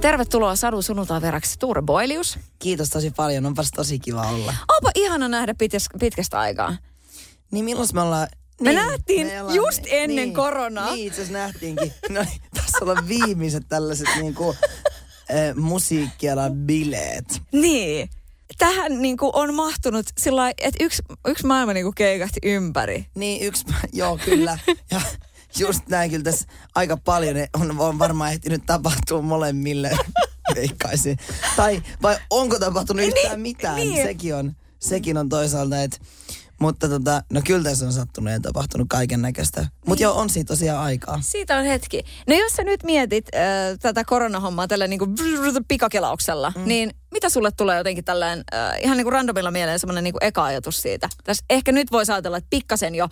Tervetuloa Sadun sunnuntai vieraksi Tuure Boilius. Kiitos tosi paljon, onpas tosi kiva olla. Onpa ihana nähdä pitäs, pitkästä aikaa. Niin milloin me ollaan... Me niin, nähtiin me ollaan- just ennen niin, koronaa. Niin, itse nähtiinkin. No niin, tässä on viimeiset tällaiset niinku, äh, musiikkialan bileet. Niin. Tähän niinku on mahtunut sillä että yksi, yksi maailma niinku keikahti ympäri. Niin yksi, joo kyllä. Ja just näin kyllä tässä aika paljon on, on varmaan ehtinyt tapahtua molemmille, veikkaisin. Tai vai onko tapahtunut yhtään Niin, mitään, niin. sekin on, sekin on toisaalta, että mutta tota, no kyllä tässä on sattunut ja tapahtunut kaiken näköistä. Mutta joo, on siitä tosiaan aikaa. Siitä on hetki. No jos sä nyt mietit äh, tätä koronahommaa tällä niinku pikakelauksella, mm. niin mitä sulle tulee jotenkin tällainen äh, ihan niinku randomilla mieleen semmoinen niinku eka ajatus siitä? Tässä ehkä nyt voisi ajatella, että pikkasen jo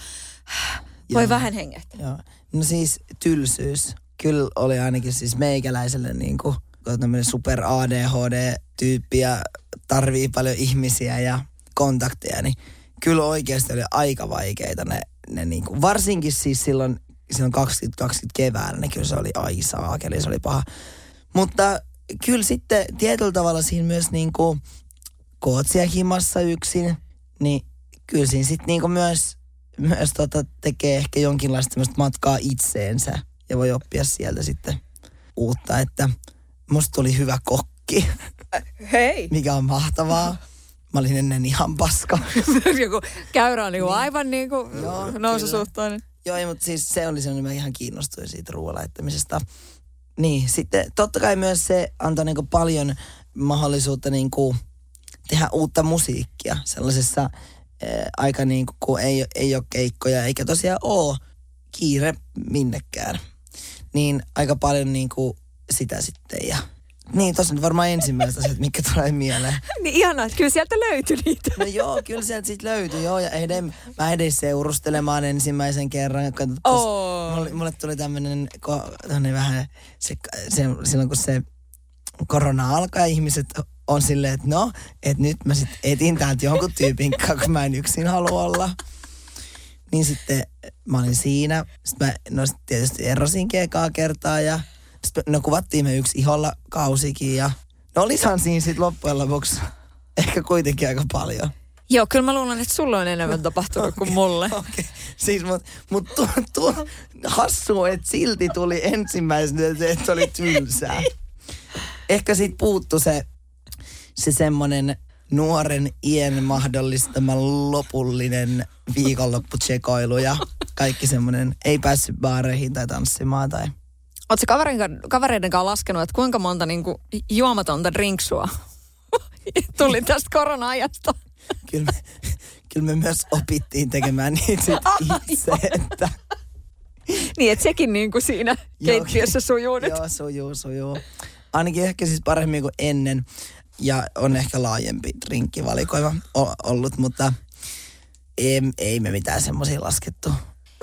voi vähän hengähtää. Joo. No siis tylsyys. Kyllä oli ainakin siis meikäläiselle niin kuin tämmöinen super ADHD-tyyppi ja tarvii paljon ihmisiä ja kontakteja, niin kyllä oikeasti oli aika vaikeita ne, ne niin kuin, varsinkin siis silloin, silloin 2020 keväällä, niin kyllä se oli ai saakeli, se oli paha. Mutta kyllä sitten tietyllä tavalla siinä myös niin kuin kootsia himassa yksin, niin kyllä siinä sitten niinku myös, myös tota tekee ehkä jonkinlaista matkaa itseensä ja voi oppia sieltä sitten uutta, että musta tuli hyvä kokki, Hei! mikä on mahtavaa. Mä olin ennen ihan paska. Joku käyrä on niinku aivan niinku Joo, noususuhtainen. Joo, ei, mutta siis se oli semmoinen, mä ihan kiinnostuin siitä ruoan laittamisesta. Niin, sitten totta kai myös se antoi niinku paljon mahdollisuutta niinku tehdä uutta musiikkia sellaisessa äh, aika niinku, kun ei, ei ole keikkoja eikä tosiaan ole kiire minnekään. Niin aika paljon niinku sitä sitten ja niin, tossa nyt varmaan ensimmäiset asiat, mikä tulee mieleen. Niin ihanaa, että kyllä sieltä löytyi niitä. No joo, kyllä sieltä sitten löytyi, joo. Ja ehdin, mä ehdin seurustelemaan ensimmäisen kerran. Kun, Oo. mulle, mulle tuli tämmöinen vähän, se, se, silloin kun se korona alkaa, ihmiset on silleen, että no, että nyt mä sitten etin täältä jonkun tyypin kanssa, kun mä en yksin halua olla. Niin sitten mä olin siinä. Sitten mä no sit tietysti erosinkin ekaa kertaa ja sitten no kuvattiin me yksi iholla kausikin ja no olisahan siinä sitten loppujen lopuksi ehkä kuitenkin aika paljon. Joo, kyllä mä luulen, että sulla on enemmän tapahtunut kuin mulle. Okei, okay. siis mut, mut tu, tu, hassu, että silti tuli ensimmäisenä, että se oli tylsää. Ehkä siitä puuttu se, se semmonen nuoren iän mahdollistama lopullinen viikonlopputsekoilu ja kaikki semmonen, ei päässyt baareihin tai tanssimaan tai... Oletko kavereiden, kavereiden kanssa laskenut, että kuinka monta niinku juomatonta drinksua tuli tästä korona-ajasta? Kyllä me, kyllä me myös opittiin tekemään niitä sit itse, että... Niin, että sekin niinku siinä Joo, keittiössä sujuu nyt. Joo, sujuu, sujuu. Ainakin ehkä siis paremmin kuin ennen. Ja on ehkä laajempi drinkkivalikoima o- ollut, mutta ei, ei me mitään semmoisia laskettu.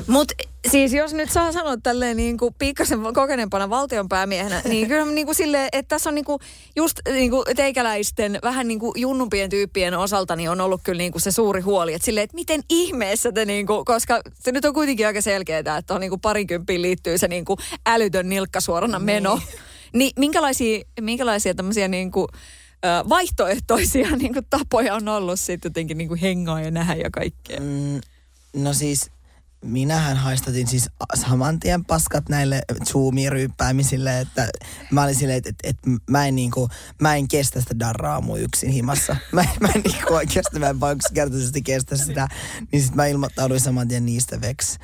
Mutta siis jos nyt saa sanoa tälleen niin kuin pikkasen kokeneempana valtionpäämiehenä, niin kyllä niin kuin silleen, että tässä on niin kuin just niin kuin teikäläisten vähän niin kuin junnumpien tyyppien osalta niin on ollut kyllä niin kuin se suuri huoli, että silleen, että miten ihmeessä te niin kuin, koska se nyt on kuitenkin aika selkeää, että on niin kuin parinkymppiin liittyy se niin kuin älytön nilkkasuorana meno. Niin minkälaisia, minkälaisia tämmöisiä niin kuin, vaihtoehtoisia niin kuin tapoja on ollut sitten jotenkin niin kuin hengaa ja nähdä ja kaikkea? Mm, no siis minähän haistatin siis saman tien paskat näille Zoomie-ryyppäämisille, että mä olin silleen, että, että, että mä, en niinku, mä en kestä sitä darraa mun yksin himassa. Mä, mä en niinku oikeasti, mä en vaan yksinkertaisesti kestä sitä. Niin sit mä ilmoittauduin saman tien niistä veksi.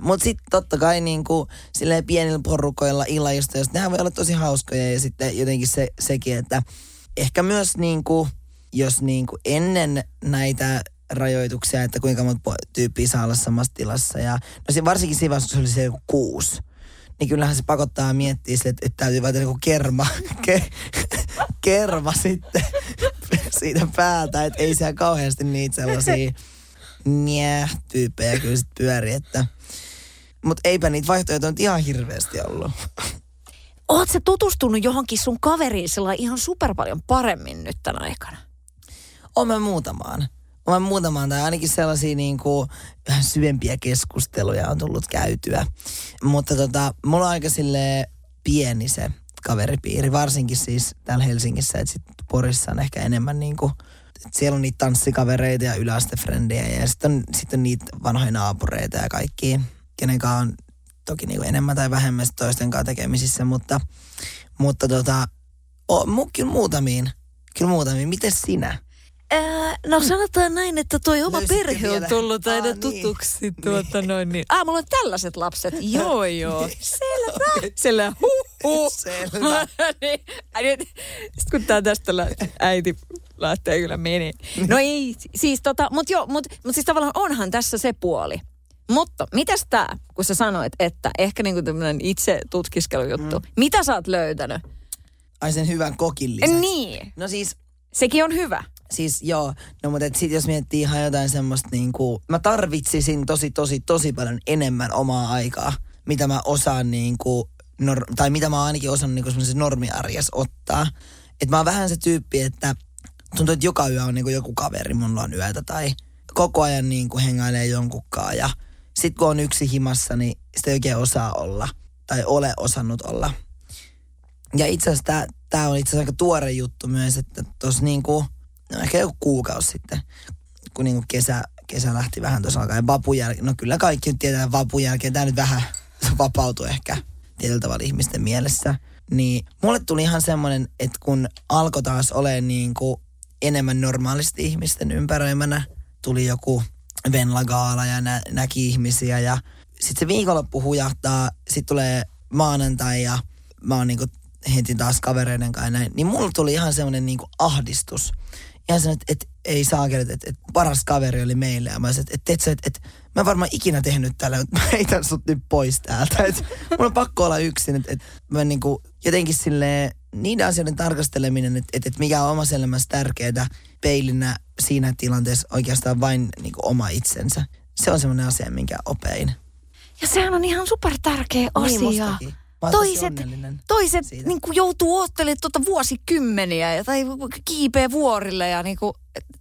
Mutta sitten totta kai niinku, silleen pienillä porukoilla illajista, nehän voi olla tosi hauskoja ja sitten jotenkin se, sekin, että ehkä myös niinku, jos niinku ennen näitä rajoituksia, että kuinka monta tyyppiä saa olla samassa tilassa. Ja, no se, varsinkin siinä vaiheessa, kun se oli se joku kuusi, niin kyllähän se pakottaa miettiä sille, että, että täytyy vaikka joku kerma, ke, kerma sitten siitä päältä, että ei siellä kauheasti niitä sellaisia nie-tyyppejä kyllä sit pyöri, että mutta eipä niitä vaihtoehtoja ihan hirveästi ollut. Sä tutustunut johonkin sun kaveriin sillä ihan super paljon paremmin nyt tänä aikana? Mä muutamaan. Mä muutamaan, tai ainakin sellaisia niin kuin, syvempiä keskusteluja on tullut käytyä. Mutta tota, mulla on aika sille pieni se kaveripiiri, varsinkin siis täällä Helsingissä, että sit Porissa on ehkä enemmän niin kuin, että siellä on niitä tanssikavereita ja yläastefrendejä ja sitten on, sit on niitä vanhoja naapureita ja kaikki, kenen on toki niin kuin enemmän tai vähemmän toisten kanssa tekemisissä, mutta, mutta tota, o, mu, kyllä muutamiin, kyllä muutamiin. Miten sinä? Ää, no sanotaan näin, että toi oma Löysitte perhe on vielä? tullut aina Aa, niin. tutuksi. Tuota, noin, niin. Ah, mulla on tällaiset lapset. Joo, joo. Selvä. Selvä. Huh, huh. Selvä. niin, ai nyt, sit kun tää tästä äiti lähtee kyllä meni. No ei, siis tota, mut joo, mut, mut siis tavallaan onhan tässä se puoli. Mutta mitäs tää, kun sä sanoit, että ehkä niinku tämmönen itse tutkiskelujuttu. Mm. Mitä sä oot löytänyt? Ai sen hyvän kokin lisäksi. Niin, No siis, sekin on hyvä. siis joo, no mutta et sit jos miettii ihan jotain semmoista niinku, mä tarvitsisin tosi tosi tosi paljon enemmän omaa aikaa, mitä mä osaan niinku, nor- tai mitä mä oon ainakin osannut niinku semmoisessa normiarjessa ottaa. Et mä oon vähän se tyyppi, että tuntuu, että joka yö on niinku joku kaveri, mulla on yötä tai koko ajan niinku hengailee jonkunkaan ja sit kun on yksi himassa, niin sitä ei oikein osaa olla tai ole osannut olla. Ja itse asiassa tämä, on itse asiassa aika tuore juttu myös, että tuossa niinku, no ehkä joku kuukausi sitten, kun niinku kesä, kesä lähti vähän tuossa alkaa. Ja vapun jälkeen, no kyllä kaikki nyt tietää vapun jälkeen, tämä nyt vähän vapautui ehkä tietyllä tavalla ihmisten mielessä. Niin mulle tuli ihan semmoinen, että kun alkoi taas olemaan niinku enemmän normaalisti ihmisten ympäröimänä, tuli joku Venla-gaala ja nä, näki ihmisiä ja sitten se viikonloppu hujahtaa, sitten tulee maanantai ja mä oon niinku heti taas kavereiden kanssa näin, niin mulla tuli ihan semmoinen niinku ahdistus. Ihan semmoinen, että et, ei saa että et, et paras kaveri oli meille. Ja mä sanoin, että et, et, et, et, mä en varmaan ikinä tehnyt tällä, mutta mä heitän sut nyt pois täältä. Et, mulla on pakko olla yksin. Että et, mä niinku, jotenkin silleen, niiden asioiden tarkasteleminen, että et, et mikä on omassa elämässä tärkeää peilinä siinä tilanteessa oikeastaan vain niinku oma itsensä. Se on semmoinen asia, minkä opein. Ja sehän on ihan super tärkeä Niin, asia. mustakin. Tosi toiset toiset siitä. niin kuin joutuu oottelemaan tuota vuosikymmeniä ja, tai kiipee vuorille ja niin kuin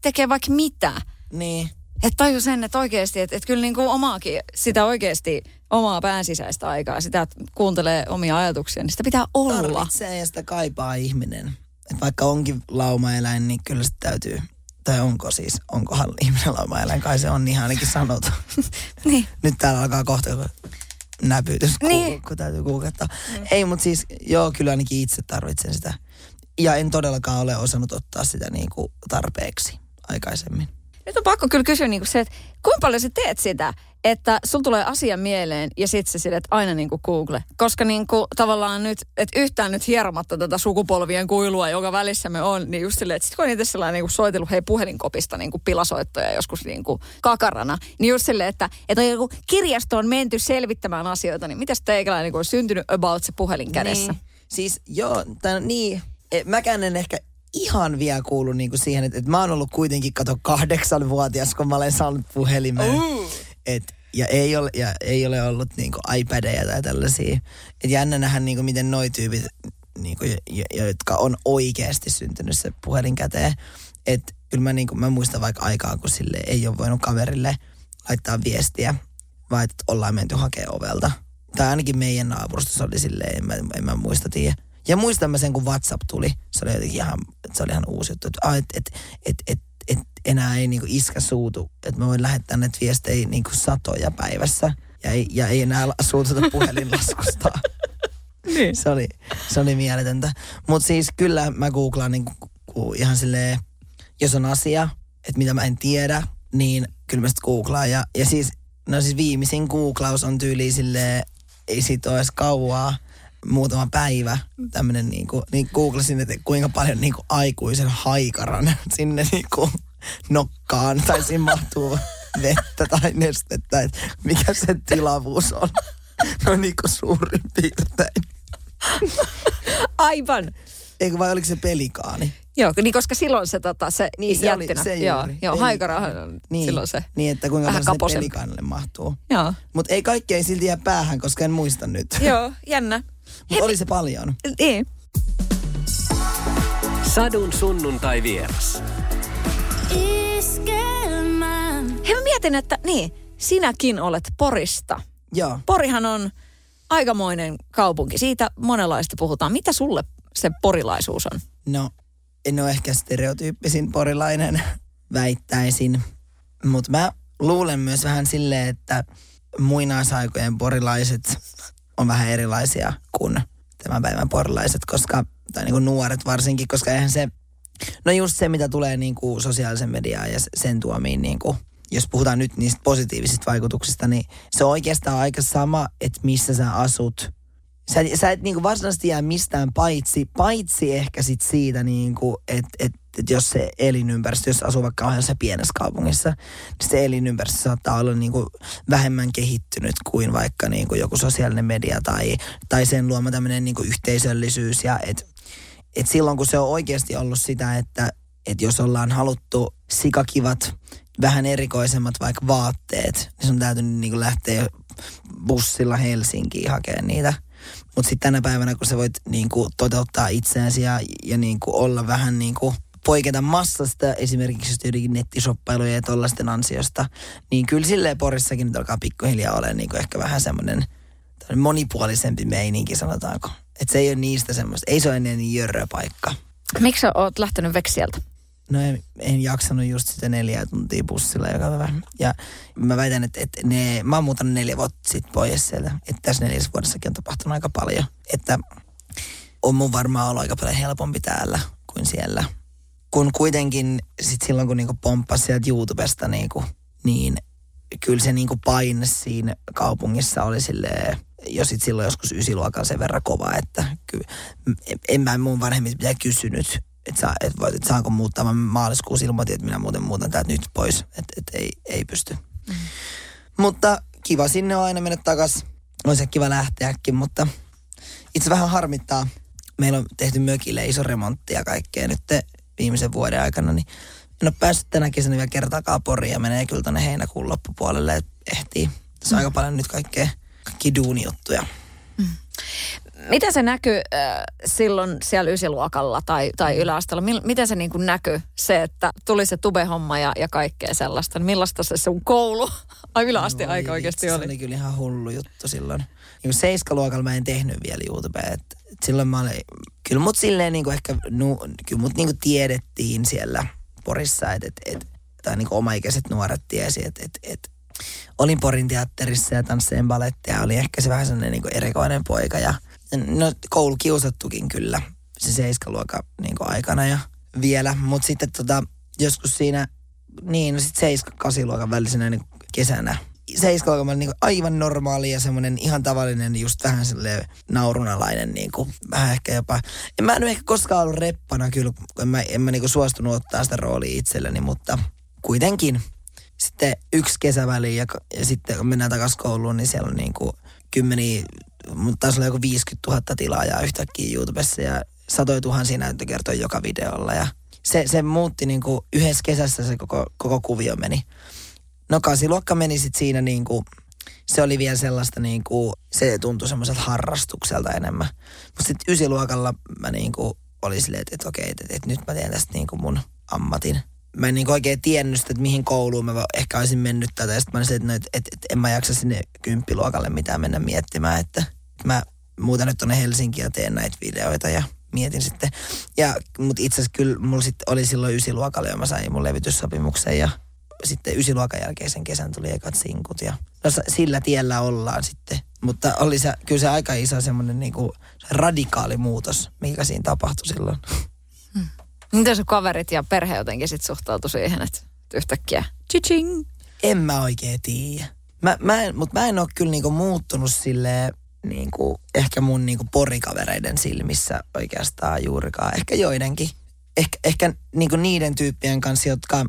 tekee vaikka mitä. Niin. Että taju sen, että oikeasti, että, että kyllä niin kuin omaakin, sitä oikeasti omaa päänsisäistä aikaa, sitä kuuntelee omia ajatuksia, niin sitä pitää olla. Tarvitsee ja sitä kaipaa ihminen. Et vaikka onkin laumaeläin, niin kyllä sitä täytyy, tai onko siis, onkohan ihminen laumaeläin, kai se on niin ainakin sanottu. Niin. Nyt täällä alkaa kohta näpytys, kun, Niin. kun täytyy googlettaa. Ei, mutta siis joo, kyllä ainakin itse tarvitsen sitä. Ja en todellakaan ole osannut ottaa sitä niin kuin tarpeeksi aikaisemmin. Nyt on pakko kyllä kysyä niin kuin se, että kuinka paljon sä teet sitä, että sulla tulee asia mieleen ja sit sä sille, aina niin kuin Google. Koska niin kuin tavallaan nyt, että yhtään nyt hieromatta tätä sukupolvien kuilua, joka välissä me on, niin just silleen, että sit kun on itse sellainen niin kuin soitellut hei puhelinkopista niin kuin pilasoittoja joskus niin kuin kakarana, niin just silleen, että, että on joku kirjastoon menty selvittämään asioita, niin mitäs teikäläinen niin on syntynyt about se puhelin kädessä? Niin. Siis joo, tai niin, e, mäkään en ehkä ihan vielä kuulu niinku siihen, että, että mä oon ollut kuitenkin, kato, kahdeksanvuotias, kun mä olen saanut puhelimen. Uh. Et, ja, ei ole, ja ei ole ollut niinku iPadeja tai tällaisia. Et jännä nähdä, niinku, miten noi tyypit, niinku, jo- jo- jotka on oikeasti syntynyt se puhelin käteen. Et kyllä mä, niinku, mä muistan vaikka aikaa, kun sille ei ole voinut kaverille laittaa viestiä, vaan että ollaan menty hakemaan ovelta. Tai ainakin meidän naapurustossa oli silleen, en mä, en mä muista tiedä. Ja muistan mä sen, kun WhatsApp tuli. Se oli jotenkin ihan, se oli ihan uusi juttu. Että et, et, et, et, et enää ei niinku iskä suutu. Että mä voin lähettää näitä viestejä niinku satoja päivässä. Ja ei, ja ei enää suututa puhelinlaskusta. Niin. se, oli, se oli mieletöntä. Mutta siis kyllä mä googlaan niinku, ku, ihan silleen, jos on asia, että mitä mä en tiedä, niin kyllä mä sit googlaan. Ja, ja siis, no siis viimeisin googlaus on tyyli silleen, ei sit ole edes kauaa, muutama päivä tämmönen niinku, niin googlasin, että kuinka paljon niinku aikuisen haikaran sinne niinku nokkaan, tai siinä mahtuu vettä tai nestettä, että mikä se tilavuus on. no niin kuin suurin piirtein. Aivan. Eikö vai oliko se pelikaani? Joo, niin koska silloin se, tota, se, Niin, se oli- jättinä. se joo, juuri. joo haikarahan on Niin, silloin se. Niin, että kuinka vähän paljon pelikaanille mahtuu. Joo. Mutta ei kaikki ei silti jää päähän, koska en muista nyt. joo, jännä. Mutta oli se paljon. Niin. Sadun sunnuntai vieras. Hei mä mietin, että niin, sinäkin olet Porista. Joo. Porihan on aikamoinen kaupunki. Siitä monenlaista puhutaan. Mitä sulle se porilaisuus on? No, en ole ehkä stereotyyppisin porilainen, väittäisin. Mutta mä luulen myös vähän silleen, että muinaisaikojen porilaiset on vähän erilaisia kuin tämän päivän porilaiset, koska, tai niin kuin nuoret varsinkin, koska eihän se, no just se, mitä tulee niin kuin sosiaalisen mediaan ja sen tuomiin niin kuin jos puhutaan nyt niistä positiivisista vaikutuksista, niin se on oikeastaan aika sama, että missä sä asut. Sä, sä et niinku varsinaisesti jää mistään paitsi, paitsi ehkä sit siitä, niinku, että et, et jos se elinympäristö, jos asuu vaikka ohjassa pienessä kaupungissa, niin se elinympäristö saattaa olla niinku vähemmän kehittynyt kuin vaikka niinku joku sosiaalinen media tai, tai sen luoma tämmöinen niinku yhteisöllisyys. Ja et, et silloin kun se on oikeasti ollut sitä, että et jos ollaan haluttu sikakivat, vähän erikoisemmat vaikka vaatteet, niin sun täytynyt niinku lähteä bussilla Helsinkiin hakemaan niitä. Mutta sitten tänä päivänä, kun sä voit niinku toteuttaa itseäsi ja, ja niinku olla vähän niinku poiketa massasta esimerkiksi just jotenkin nettishoppailujen ja tollaisten ansiosta, niin kyllä silleen Porissakin nyt alkaa pikkuhiljaa olla niinku ehkä vähän semmoinen monipuolisempi meininki, sanotaanko. Että se ei ole niistä semmoista, ei se ole enää niin jörrö paikka. Miksi sä oot lähtenyt Veksieltä? No en, en jaksanut just sitä neljää tuntia bussilla joka päivä. Ja mä väitän, että, että ne, mä oon muutanut neljä vuotta sitten pois sieltä. Että tässä neljässä vuodessakin on tapahtunut aika paljon. Että on mun varmaan ollut aika paljon helpompi täällä kuin siellä. Kun kuitenkin sit silloin, kun niinku pomppasi sieltä YouTubesta, niinku, niin kyllä se niinku paine siinä kaupungissa oli silleen, jo sit silloin joskus ysiluokalla sen verran kova, että kyllä, en, en mä mun vanhemmilta mitään kysynyt, että saa, et voit, et saanko muuttaa. Mä maaliskuussa ilmoitin, että minä muuten muutan täältä nyt pois, että et ei, ei pysty. Mm. Mutta kiva sinne on aina mennä takas. Olisi kiva lähteäkin, mutta itse vähän harmittaa. Meillä on tehty mökille iso remontti ja kaikkea nyt viimeisen vuoden aikana, niin en ole päässyt tänä kesänä vielä kertaakaan Poriin ja menee kyllä tänne heinäkuun loppupuolelle, että ehtii. Tässä on aika paljon nyt kaikkea, kaikki duunijuttuja. Miten se näkyy äh, silloin siellä ysiluokalla tai, tai yläasteella? Mil, miten se niin kuin näkyy se, että tuli se tubehomma ja, ja kaikkea sellaista? Millaista se sun koulu, ai yläaste No, aika oikeasti vitsi, oli? Se oli kyllä ihan hullu juttu silloin. Niin seiskaluokalla mä en tehnyt vielä YouTubea. Et, et silloin mä olin, kyllä mut silleen niin kuin ehkä, nu, kyllä mut niin kuin tiedettiin siellä Porissa, että et, et, tai niin kuin omaikäiset nuoret tiesi, että et, et, olin Porin teatterissa ja tanssien balettia. Oli ehkä se vähän sellainen niin kuin erikoinen poika ja no koulu kiusattukin kyllä se seiskaluokan niin aikana ja vielä. Mutta sitten tota, joskus siinä, niin no sitten seiska kasiluokan välisenä niin kesänä. Seiskaluokan mä olin niin aivan normaali ja semmoinen ihan tavallinen, just vähän sellainen naurunalainen, niin kuin, vähän ehkä jopa. En mä en ehkä koskaan ollut reppana kyllä, kun en mä, en mä niin suostunut ottaa sitä roolia itselleni, mutta kuitenkin sitten yksi kesäväli ja, ja sitten kun mennään takaisin kouluun, niin siellä on niin kuin kymmeniä, mutta taisi olla joku 50 000 tilaajaa yhtäkkiä YouTubessa ja satoi tuhansia näyttökertoja joka videolla ja se, se muutti niin kuin yhdessä kesässä se koko, koko kuvio meni. No kasiluokka meni sitten siinä niin kuin, se oli vielä sellaista niin kuin, se tuntui semmoiselta harrastukselta enemmän. Mutta sitten ysiluokalla mä niin kuin oli silleen, että, että okei, että, että nyt mä teen tästä niin kuin mun ammatin. Mä en niin oikein tiennyt sitä, että mihin kouluun mä ehkä olisin mennyt tätä. Ja sitten mä olin silleen, että, no, että, että, että en mä jaksa sinne kymppiluokalle mitään mennä miettimään, että mä muutan nyt tuonne Helsinkiin ja teen näitä videoita ja mietin sitten. Ja, mutta itse asiassa kyllä mulla sitten oli silloin ysiluokalla ja mä sain mun levityssopimuksen ja sitten ysiluokan jälkeisen kesän tuli ekat sinkut ja no, sillä tiellä ollaan sitten. Mutta oli se, kyllä se aika iso semmoinen niinku radikaali muutos, mikä siinä tapahtui silloin. Miten sun kaverit ja perhe jotenkin sit suhtautui siihen, että yhtäkkiä chiching. En mä oikein tiedä. Mä, mä en, mutta mä en ole kyllä niinku muuttunut silleen niinku, ehkä mun niinku porikavereiden silmissä oikeastaan juurikaan. Ehkä joidenkin. Ehkä, ehkä niinku niiden tyyppien kanssa, jotka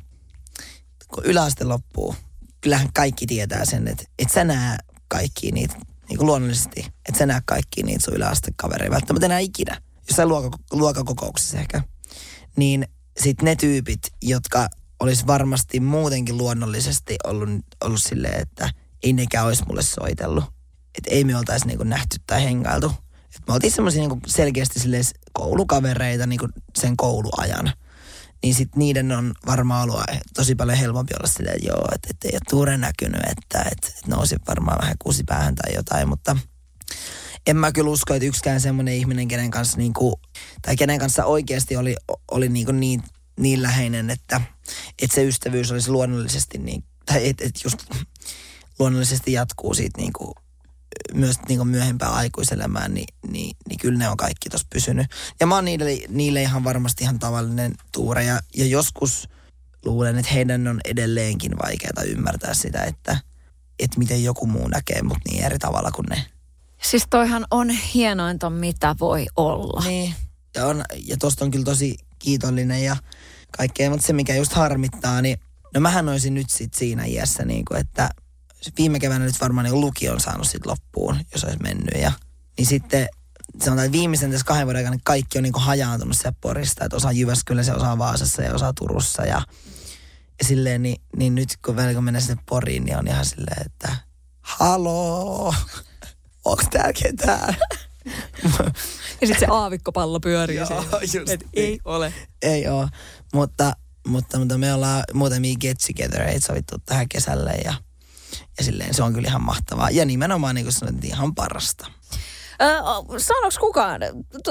kun yläaste loppuu, kyllähän kaikki tietää sen, että et sä näe kaikki niitä niin kuin luonnollisesti, että sä näe kaikki niitä sun yläastekavereita, välttämättä enää ikinä, jossain luokka, luokkakokouksessa ehkä, niin sitten ne tyypit, jotka olisi varmasti muutenkin luonnollisesti ollut, ollut silleen, että ei nekään olisi mulle soitellut. Että ei me oltaisi niinku nähty tai hengailtu. Et me oltiin semmoisia niinku selkeästi koulukavereita niinku sen kouluajan. Niin sitten niiden on varmaan ollut tosi paljon helpompi olla silleen, että joo, että et ei ole tuure näkynyt, että et, et nousi varmaan vähän kusipäähän tai jotain, mutta en mä kyllä usko, että yksikään semmoinen ihminen, kenen kanssa niinku, tai kenen kanssa oikeasti oli, oli niinku niin, niin läheinen, että, että se ystävyys olisi luonnollisesti niin, tai että et just luonnollisesti jatkuu siitä niin kuin, myös niin kuin myöhempään aikuiselämään, niin, niin, niin kyllä ne on kaikki tuossa pysynyt. Ja mä oon niille, niille ihan varmasti ihan tavallinen tuure ja, ja joskus luulen, että heidän on edelleenkin vaikeaa ymmärtää sitä, että, että miten joku muu näkee mut niin eri tavalla kuin ne. Siis toihan on hienointa, mitä voi olla. Niin, ja, on, ja tosta on kyllä tosi kiitollinen ja kaikkea, mutta se mikä just harmittaa, niin no mähän olisin nyt sit siinä iässä, niin kuin, että viime keväänä nyt varmaan niin lukio on saanut sit loppuun, jos olisi mennyt. Ja, niin sitten sanotaan, että viimeisen tässä kahden vuoden aikana kaikki on niin kuin hajaantunut siellä Porista, että osa Jyväskylässä, osa Vaasassa ja osa Turussa. Ja, ja silleen, niin, niin nyt kun kun mennään sinne Poriin, niin on ihan silleen, että haloo, onko täällä ketään? ja sitten se aavikkopallo pyörii Joo, siinä. just ei niin. ole. Ei oo, mutta, mutta, mutta me ollaan muutamia get together sovittu tähän kesälle ja, ja silleen se on kyllä ihan mahtavaa. Ja nimenomaan niin kuin sanoin, ihan parasta. Öö, sanoks kukaan,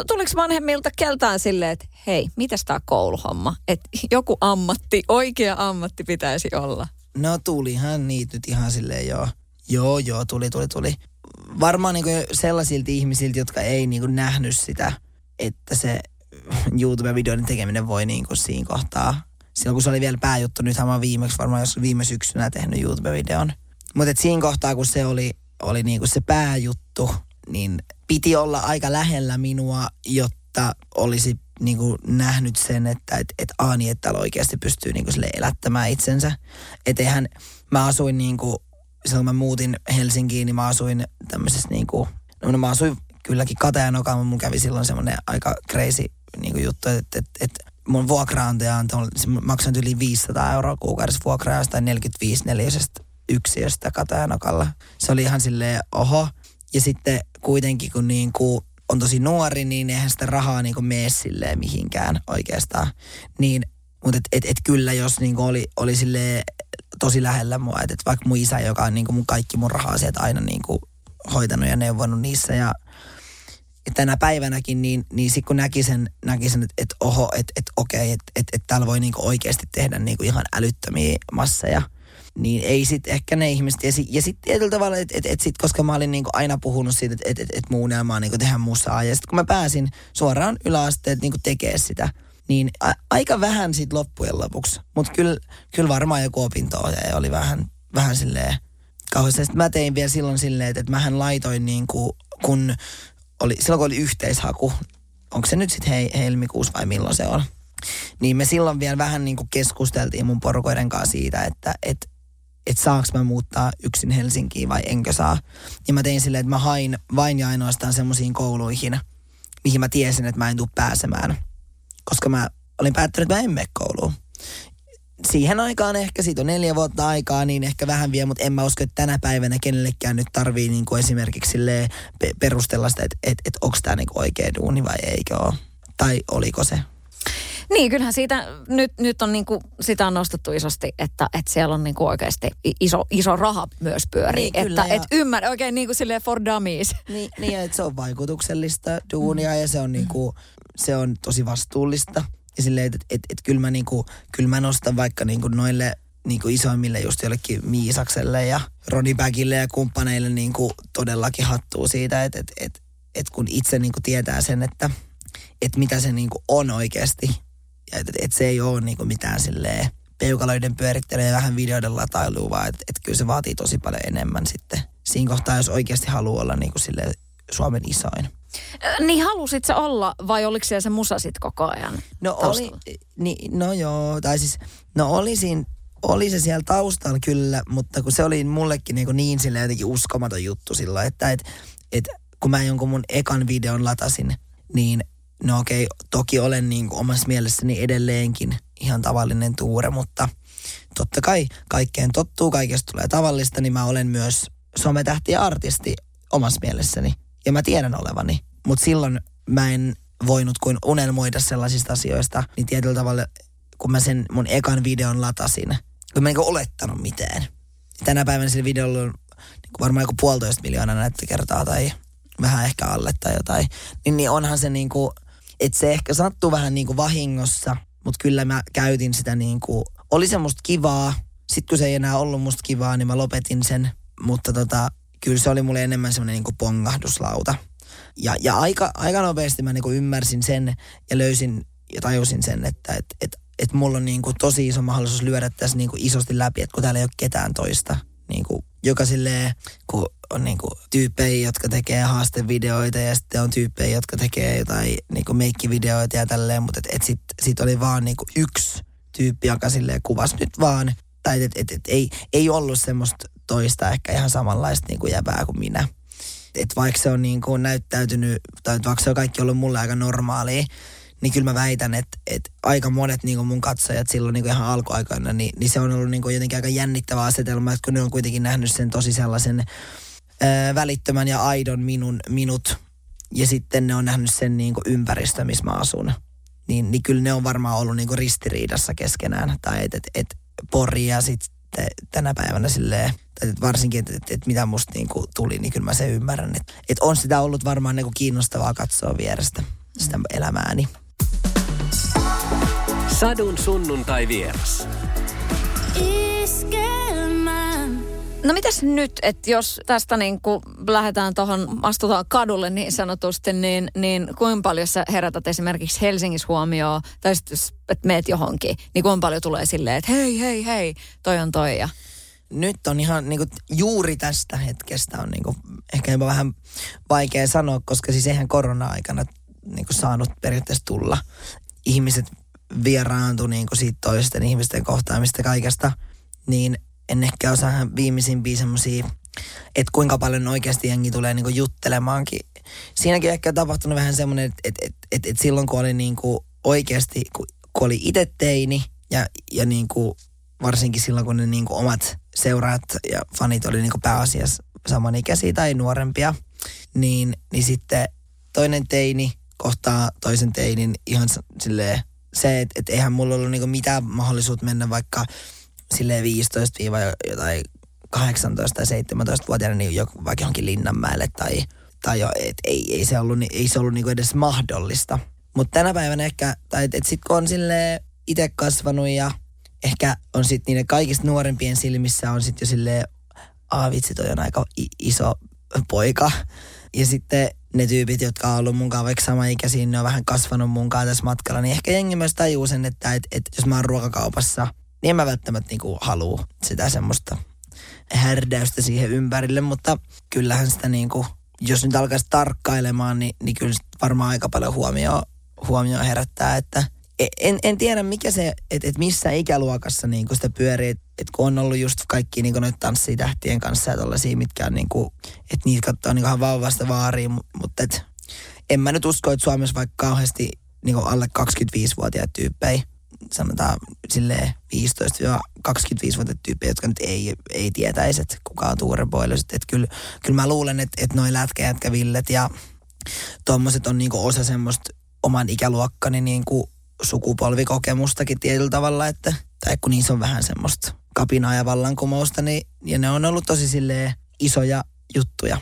tuliko vanhemmilta keltään silleen, että hei, mitäs tää kouluhomma? Että joku ammatti, oikea ammatti pitäisi olla. No tulihan niitä nyt ihan silleen joo. Joo, joo, tuli, tuli, tuli. Varmaan niin sellaisilta ihmisiltä, jotka ei niin kuin nähnyt sitä, että se YouTube-videoiden tekeminen voi niin kuin siinä kohtaa. Silloin kun se oli vielä pääjuttu, nythän mä viimeksi varmaan jos viime syksynä tehnyt YouTube-videon. Mutta siinä kohtaa, kun se oli, oli niin kuin se pääjuttu, niin piti olla aika lähellä minua, jotta olisi niin kuin nähnyt sen, että et, et Aani, että täällä oikeasti pystyy niin kuin sille elättämään itsensä. Että eihän, mä asuin niin kuin, silloin mä muutin Helsinkiin, niin mä asuin tämmöisessä niin kuin, no mä asuin kylläkin Katajanokaan, mutta mun kävi silloin semmoinen aika crazy niin kuin juttu, että, että, että mun vuokraantaja antoi, maksan yli 500 euroa kuukaudessa vuokraa jostain 45 neliöisestä yksiöstä Katajanokalla. Se oli ihan silleen, oho. Ja sitten kuitenkin, kun niin kuin on tosi nuori, niin eihän sitä rahaa niin kuin mene silleen mihinkään oikeastaan. Niin, mutta et, et, et kyllä, jos niin kuin oli, oli silleen tosi lähellä mua, että et vaikka mun isä, joka on niin kuin mun kaikki mun raha-asiat aina niin kuin hoitanut ja neuvonut niissä ja ja tänä päivänäkin, niin, niin sitten kun näki sen, näki sen että et, oho, että et, okei, että et, et täällä voi niinku oikeasti tehdä niinku ihan älyttömiä masseja, niin ei sitten ehkä ne ihmiset, ja sitten sit tietyllä tavalla, että et, et sit, koska mä olin niinku aina puhunut siitä, että et, et, et mun unelma on niinku tehdä musaa, ja sitten kun mä pääsin suoraan yläasteet niinku tekee sitä, niin a, aika vähän siitä loppujen lopuksi. Mutta kyllä kyl varmaan joku opinto-ohjaaja oli vähän, vähän silleen kauheasti. Sitten mä tein vielä silloin silleen, että, että mähän laitoin niin kuin, kun oli, silloin kun oli yhteishaku, onko se nyt sitten hei, helmikuussa vai milloin se on, niin me silloin vielä vähän niin kuin keskusteltiin mun porukoiden kanssa siitä, että et, et saaks mä muuttaa yksin Helsinkiin vai enkö saa. Ja mä tein silleen, että mä hain vain ja ainoastaan semmoisiin kouluihin, mihin mä tiesin, että mä en tule pääsemään. Koska mä olin päättänyt, että mä en mene kouluun siihen aikaan ehkä, siitä on neljä vuotta aikaa, niin ehkä vähän vielä, mutta en mä usko, että tänä päivänä kenellekään nyt tarvii niin kuin esimerkiksi pe- perustella sitä, että et, et, onko tämä niin oikea duuni vai eikö ole. Tai oliko se. Niin, kyllähän siitä nyt, nyt on niinku, sitä on nostettu isosti, että, että siellä on niinku oikeasti iso, iso raha myös pyörii. Niin, kyllä, että ja- et ymmärrä oikein niin kuin silleen for dummies. Niin, niin että se on vaikutuksellista duunia ja se on, niinku, se on tosi vastuullista. Ja silleen, että et, et, kyllä, mä niinku, kyllä mä nostan vaikka niinku noille niinku isoimmille just jollekin Miisakselle ja Rodipäkille ja kumppaneille niinku todellakin hattuu siitä, että et, et, et kun itse niinku tietää sen, että et mitä se niinku on oikeasti. Ja että et, et se ei ole niinku mitään silleen peukaloiden pyörittelyä ja vähän videoiden latailua, vaan että et kyllä se vaatii tosi paljon enemmän sitten. Siinä kohtaa, jos oikeasti haluaa olla niinku silleen Suomen isoin. Niin halusit se olla vai oliko siellä se musa sit koko ajan? No taustalla? oli, ni, no joo, tai siis, no oli siinä, oli se siellä taustalla kyllä, mutta kun se oli mullekin niin, niin sille jotenkin uskomaton juttu silloin, että et, et, kun mä jonkun mun ekan videon latasin, niin no okei, toki olen niin kuin omassa mielessäni edelleenkin ihan tavallinen tuure, mutta totta kai kaikkeen tottuu, kaikesta tulee tavallista, niin mä olen myös sometähti ja artisti omassa mielessäni. Ja mä tiedän olevani. Mutta silloin mä en voinut kuin unelmoida sellaisista asioista, niin tietyllä tavalla, kun mä sen mun ekan videon latasin, kun mä en olettanut mitään. Tänä päivänä sillä videolla on niin varmaan joku puolitoista miljoonaa näyttökertaa tai vähän ehkä alle tai jotain. Niin, niin onhan se niin kuin, että se ehkä sattuu vähän niin kuin vahingossa, mutta kyllä mä käytin sitä niin kuin, oli se musta kivaa. Sitten kun se ei enää ollut musta kivaa, niin mä lopetin sen. Mutta tota, kyllä se oli mulle enemmän semmoinen niin pongahduslauta. Ja, ja aika, aika nopeasti mä niin ymmärsin sen ja löysin ja tajusin sen, että et, et, et mulla on niin tosi iso mahdollisuus lyödä tässä niin isosti läpi, että kun täällä ei ole ketään toista. Niin kuin, joka silleen, kun on niin kuin tyyppejä, jotka tekee haastevideoita ja sitten on tyyppejä, jotka tekee jotain niin kuin meikkivideoita ja tälleen, mutta et, et sit, sit oli vaan niin kuin yksi tyyppi, joka silleen kuvasi nyt vaan, tai et, et, et, ei, ei ollut semmoista toista ehkä ihan samanlaista niin kuin jäbää kuin minä. Et vaikka se on niin kuin näyttäytynyt, tai vaikka se on kaikki ollut mulle aika normaalia, niin kyllä mä väitän, että, että aika monet niin kuin mun katsojat silloin niin kuin ihan alkuaikoina, niin, niin se on ollut niin kuin jotenkin aika jännittävä asetelma, että kun ne on kuitenkin nähnyt sen tosi sellaisen ää, välittömän ja aidon minun, minut, ja sitten ne on nähnyt sen niin kuin ympäristö, missä mä asun, niin, niin kyllä ne on varmaan ollut niin kuin ristiriidassa keskenään, tai että et, et Pori ja sitten tänä päivänä silleen, että varsinkin, että, että, että mitä musta niin kuin tuli, niin kyllä mä sen ymmärrän. Että, että on sitä ollut varmaan niin kuin kiinnostavaa katsoa vierestä sitä elämääni. Sadun sunnuntai vieras. No mitäs nyt, että jos tästä niin lähdetään tuohon, astutaan kadulle niin sanotusti, niin, niin kuinka paljon sä herätät esimerkiksi Helsingissä huomioon, tai sitten että meet johonkin, niin kuinka paljon tulee silleen, että hei, hei, hei, toi on toi ja... Nyt on ihan niin kuin, juuri tästä hetkestä on niin kuin, ehkä jopa vähän vaikea sanoa, koska siis eihän korona-aikana niin kuin saanut periaatteessa tulla. Ihmiset vieraantu niin kuin siitä toisten ihmisten kohtaamista kaikesta, niin en ehkä osaa viimeisimpiä semmoisia, että kuinka paljon oikeasti jengi tulee niin kuin juttelemaankin. Siinäkin ehkä tapahtunut vähän semmoinen, että et, et, et, et silloin kun oli niin kuin oikeasti, kun, kun oli itse teini ja, ja niin kuin varsinkin silloin kun ne niin kuin omat seuraat ja fanit oli niin kuin pääasiassa samanikäisiä tai nuorempia, niin, niin sitten toinen teini kohtaa toisen teinin ihan silleen se, että et eihän mulla ollut niinku mitään mahdollisuutta mennä vaikka sille 15 jotain 18 tai 17-vuotiaana niin jo, vaikka johonkin Linnanmäelle tai, tai jo, et ei, ei, se ollut, ei se ollut niinku edes mahdollista. Mutta tänä päivänä ehkä, tai että et sit kun on sille itse kasvanut ja ehkä on sitten niiden kaikista nuorempien silmissä on sitten jo silleen, aa vitsi toi on aika iso poika. Ja sitten ne tyypit, jotka on ollut munkaan vaikka sama ikäisiä, ne on vähän kasvanut munkaan tässä matkalla, niin ehkä jengi myös tajuu sen, että et, et jos mä oon ruokakaupassa, niin en mä välttämättä niinku halua sitä semmoista härdäystä siihen ympärille, mutta kyllähän sitä niinku, jos nyt alkaisi tarkkailemaan, niin, niin kyllä varmaan aika paljon huomioon huomio herättää, että – en, en tiedä mikä se, että et missä ikäluokassa niin sitä pyörii, että et kun on ollut just kaikki niin noita tanssitähtien kanssa ja tollaisia, mitkä on niin kuin, että niitä katsoo niin ihan vauvasta vaariin, mutta et, en mä nyt usko, että Suomessa vaikka kauheasti niin alle 25-vuotiaat tyyppejä, sanotaan silleen 15-25-vuotiaat tyyppejä, jotka nyt ei, ei tietäisi, että kuka on Tuure Boilers. Että kyllä, kyllä mä luulen, että, että noin lätkäjätkävillet ja tuommoiset on niinku osa semmoista oman ikäluokkani niinku sukupolvikokemustakin tietyllä tavalla, että tai kun niissä on vähän semmoista kapinaa ja vallankumousta, niin ja ne on ollut tosi silleen isoja juttuja.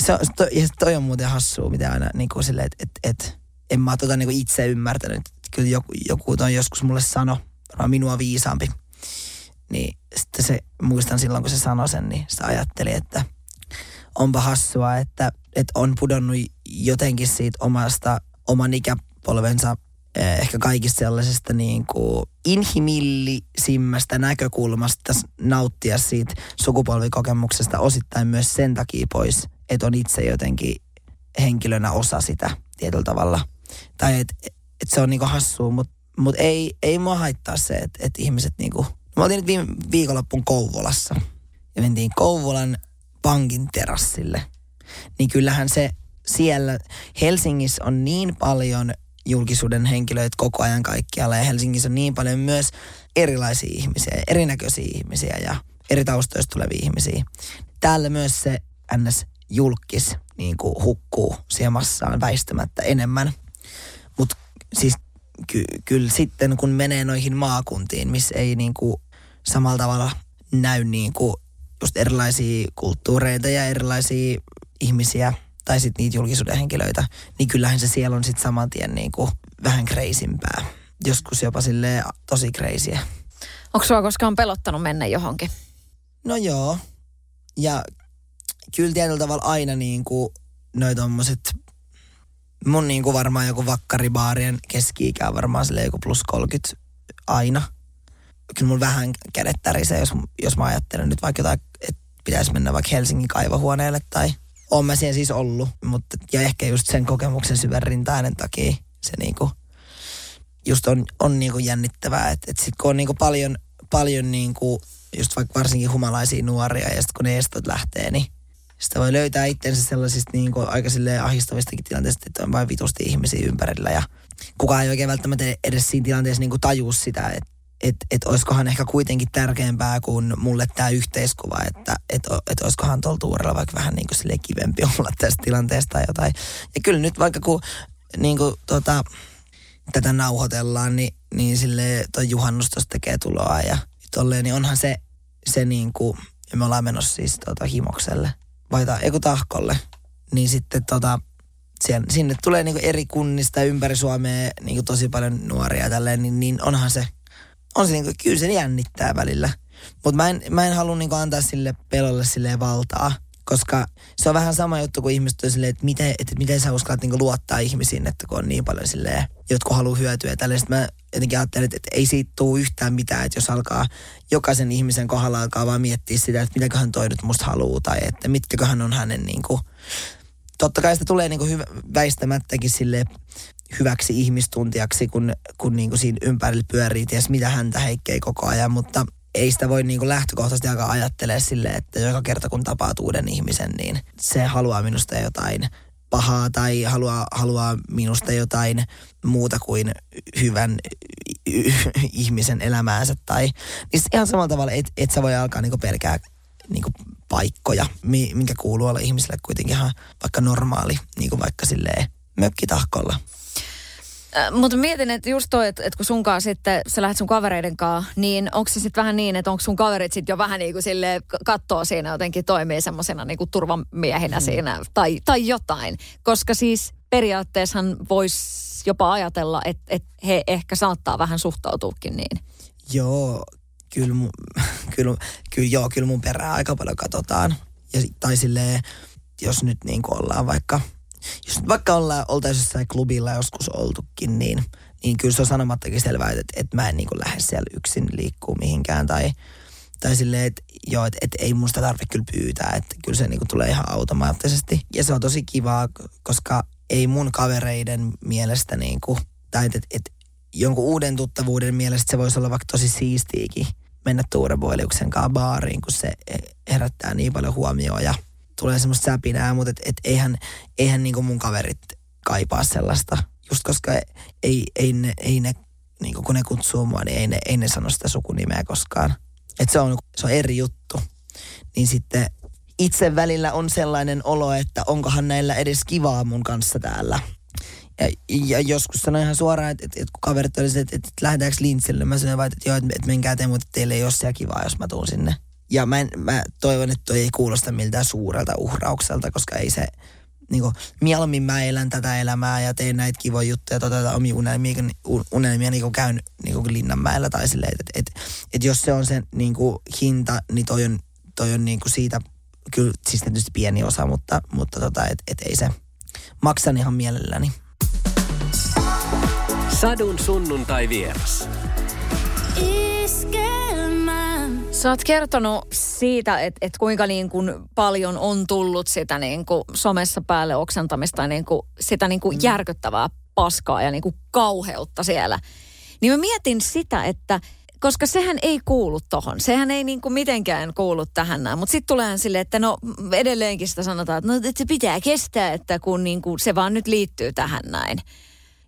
Se, to, ja toi on muuten hassua, mitä aina niin kuin silleen, että et, et, en mä tota niin itse ymmärtänyt. Kyllä joku, joku on joskus mulle sano, minua viisaampi. Niin sitten se, muistan silloin kun se sanoi sen, niin sitä ajatteli, että onpa hassua, että, että on pudonnut jotenkin siitä omasta, oman ikäpolvensa Eh, ehkä kaikista sellaisesta niin kuin inhimillisimmästä näkökulmasta nauttia siitä sukupolvikokemuksesta osittain myös sen takia pois, että on itse jotenkin henkilönä osa sitä tietyllä tavalla. Tai että et se on niinku hassua, mutta mut ei, ei mua haittaa se, että et ihmiset niinku Me oltiin nyt viime viikonloppuun Kouvolassa ja mentiin Kouvolan pankin terassille. Niin kyllähän se siellä Helsingissä on niin paljon julkisuuden henkilöitä koko ajan kaikkialla ja Helsingissä on niin paljon myös erilaisia ihmisiä, erinäköisiä ihmisiä ja eri taustoista tulevia ihmisiä. Täällä myös se ns. julkis niin kuin hukkuu siihen massaan väistämättä enemmän. Siis ky- kyllä sitten kun menee noihin maakuntiin, missä ei niin kuin samalla tavalla näy niin kuin just erilaisia kulttuureita ja erilaisia ihmisiä tai sitten niitä julkisuuden henkilöitä, niin kyllähän se siellä on sitten saman tien niin kuin vähän kreisimpää. Joskus jopa sille tosi kreisiä. Onko sua koskaan pelottanut mennä johonkin? No joo. Ja kyllä tietyllä tavalla aina niin kuin noi tommoset, mun niin kuin varmaan joku vakkaribaarien keski on varmaan sille joku plus 30 aina. Kyllä mun vähän kädet tärisee, jos, jos mä ajattelen nyt vaikka jotain, että pitäisi mennä vaikka Helsingin kaivohuoneelle tai on mä siellä siis ollut, mutta ja ehkä just sen kokemuksen syvän rintainen takia se niinku just on, on niinku jännittävää, että et sit kun on niinku paljon, paljon niinku just vaikka varsinkin humalaisia nuoria ja sitten kun ne estot lähtee, niin sitä voi löytää itsensä sellaisista niinku aika silleen ahistavistakin tilanteista, että on vain vitusti ihmisiä ympärillä ja kukaan ei oikein välttämättä edes siinä tilanteessa niinku tajuu sitä, että että et olisikohan ehkä kuitenkin tärkeämpää kuin mulle tämä yhteiskuva, että et, et olisikohan tuolla tuurella vaikka vähän niin kuin kivempi olla tästä tilanteesta tai jotain. Ja kyllä nyt vaikka kun niin kuin, tota, tätä nauhoitellaan, niin, niin sille toi juhannus tekee tuloa ja tolleen, niin onhan se, se niin kuin, ja me ollaan menossa siis tota, himokselle, vai ta, eiku tahkolle, niin sitten tota, siellä, sinne tulee niin eri kunnista ympäri Suomea niin tosi paljon nuoria tälleen, niin, niin onhan se – on se niinku, kyllä se jännittää välillä. Mutta mä en, mä en halua niinku antaa sille pelolle sille valtaa, koska se on vähän sama juttu kuin ihmiset on silleen, että miten, että miten sä uskallat niinku luottaa ihmisiin, että kun on niin paljon silleen, jotkut haluaa hyötyä. Tällaista mä jotenkin ajattelen, että, että ei siitä tule yhtään mitään, että jos alkaa jokaisen ihmisen kohdalla alkaa vaan miettiä sitä, että mitäköhän toi nyt musta haluaa tai että mitkäköhän on hänen niinku, totta kai sitä tulee niinku hyvä, väistämättäkin sille hyväksi ihmistuntijaksi, kun, kun niin kuin siinä ympärillä pyörii ties mitä häntä heikkei koko ajan, mutta ei sitä voi niin kuin lähtökohtaisesti alkaa ajattelemaan silleen, että joka kerta kun tapaat uuden ihmisen, niin se haluaa minusta jotain pahaa tai haluaa, haluaa minusta jotain muuta kuin hyvän ihmisen elämäänsä. Tai, niin ihan samalla tavalla, että et sä voi alkaa niinku pelkää niinku paikkoja, minkä kuuluu olla ihmisille kuitenkin ihan vaikka normaali, niinku vaikka silleen mökkitahkolla. Äh, mutta mietin, että just toi, että, että kun sunkaan sitten, sä lähdet sun kavereiden kanssa, niin onko se sitten vähän niin, että onko sun kaverit sitten jo vähän niin kuin sille kattoo siinä jotenkin toimii semmoisena niin kuin turvamiehinä hmm. siinä tai, tai jotain. Koska siis periaatteessahan voisi jopa ajatella, että, että he ehkä saattaa vähän suhtautuukin niin. Joo, kyllä, mu, kyllä, kyllä, joo, kyllä mun perää aika paljon katsotaan. Ja, tai silleen, jos nyt niin kuin ollaan vaikka – jos vaikka ollaan, oltaisiin jossain klubilla joskus oltukin, niin, niin kyllä se on sanomattakin selvää, että, että mä en niin lähde siellä yksin liikkuu mihinkään. Tai, tai silleen, että joo, että, että ei musta tarvitse kyllä pyytää, että kyllä se niin tulee ihan automaattisesti. Ja se on tosi kivaa, koska ei mun kavereiden mielestä niin kuin, tai että, että, jonkun uuden tuttavuuden mielestä se voisi olla vaikka tosi siistiikin mennä tuurevoiliuksen kanssa baariin, kun se herättää niin paljon huomioon ja tulee semmoista säpinää, mutta et, et eihän, eihän niinku mun kaverit kaipaa sellaista. Just koska ei, ei ne, ei ne niinku kun ne kutsuu mua, niin ei ne, ei ne sano sitä sukunimeä koskaan. Et se on, se on eri juttu. Niin sitten itse välillä on sellainen olo, että onkohan näillä edes kivaa mun kanssa täällä. Ja, ja joskus sanoin ihan suoraan, että, että, että kun kaverit oli että, että, lähdetäänkö lintsille, mä sanoin vaan, että joo, että, että menkää te, mutta teille ei ole siellä kivaa, jos mä tuun sinne. Ja mä, en, mä toivon, että toi ei kuulosta miltään suurelta uhraukselta, koska ei se, niin kuin, mieluummin mä elän tätä elämää ja teen näitä kivoja juttuja, toteutan omia unelmia, unelmia niin kuin käyn niin kuin Linnanmäellä tai silleen, että et, et, jos se on se niin kuin, hinta, niin toi on, toi on niin kuin siitä, kyllä siis tietysti pieni osa, mutta, mutta tota, et, et ei se, maksan ihan mielelläni. Sadun sunnuntai vieras. Sä oot kertonut siitä, että, että kuinka niin kuin paljon on tullut sitä niin kuin somessa päälle oksentamista, niin kuin sitä niin kuin mm. järkyttävää paskaa ja niin kuin kauheutta siellä. Niin mä mietin sitä, että koska sehän ei kuulu tohon. Sehän ei niinku mitenkään kuulu tähän näin. Mutta sitten tulee silleen, että no edelleenkin sitä sanotaan, että, no, että se pitää kestää, että kun niinku se vaan nyt liittyy tähän näin.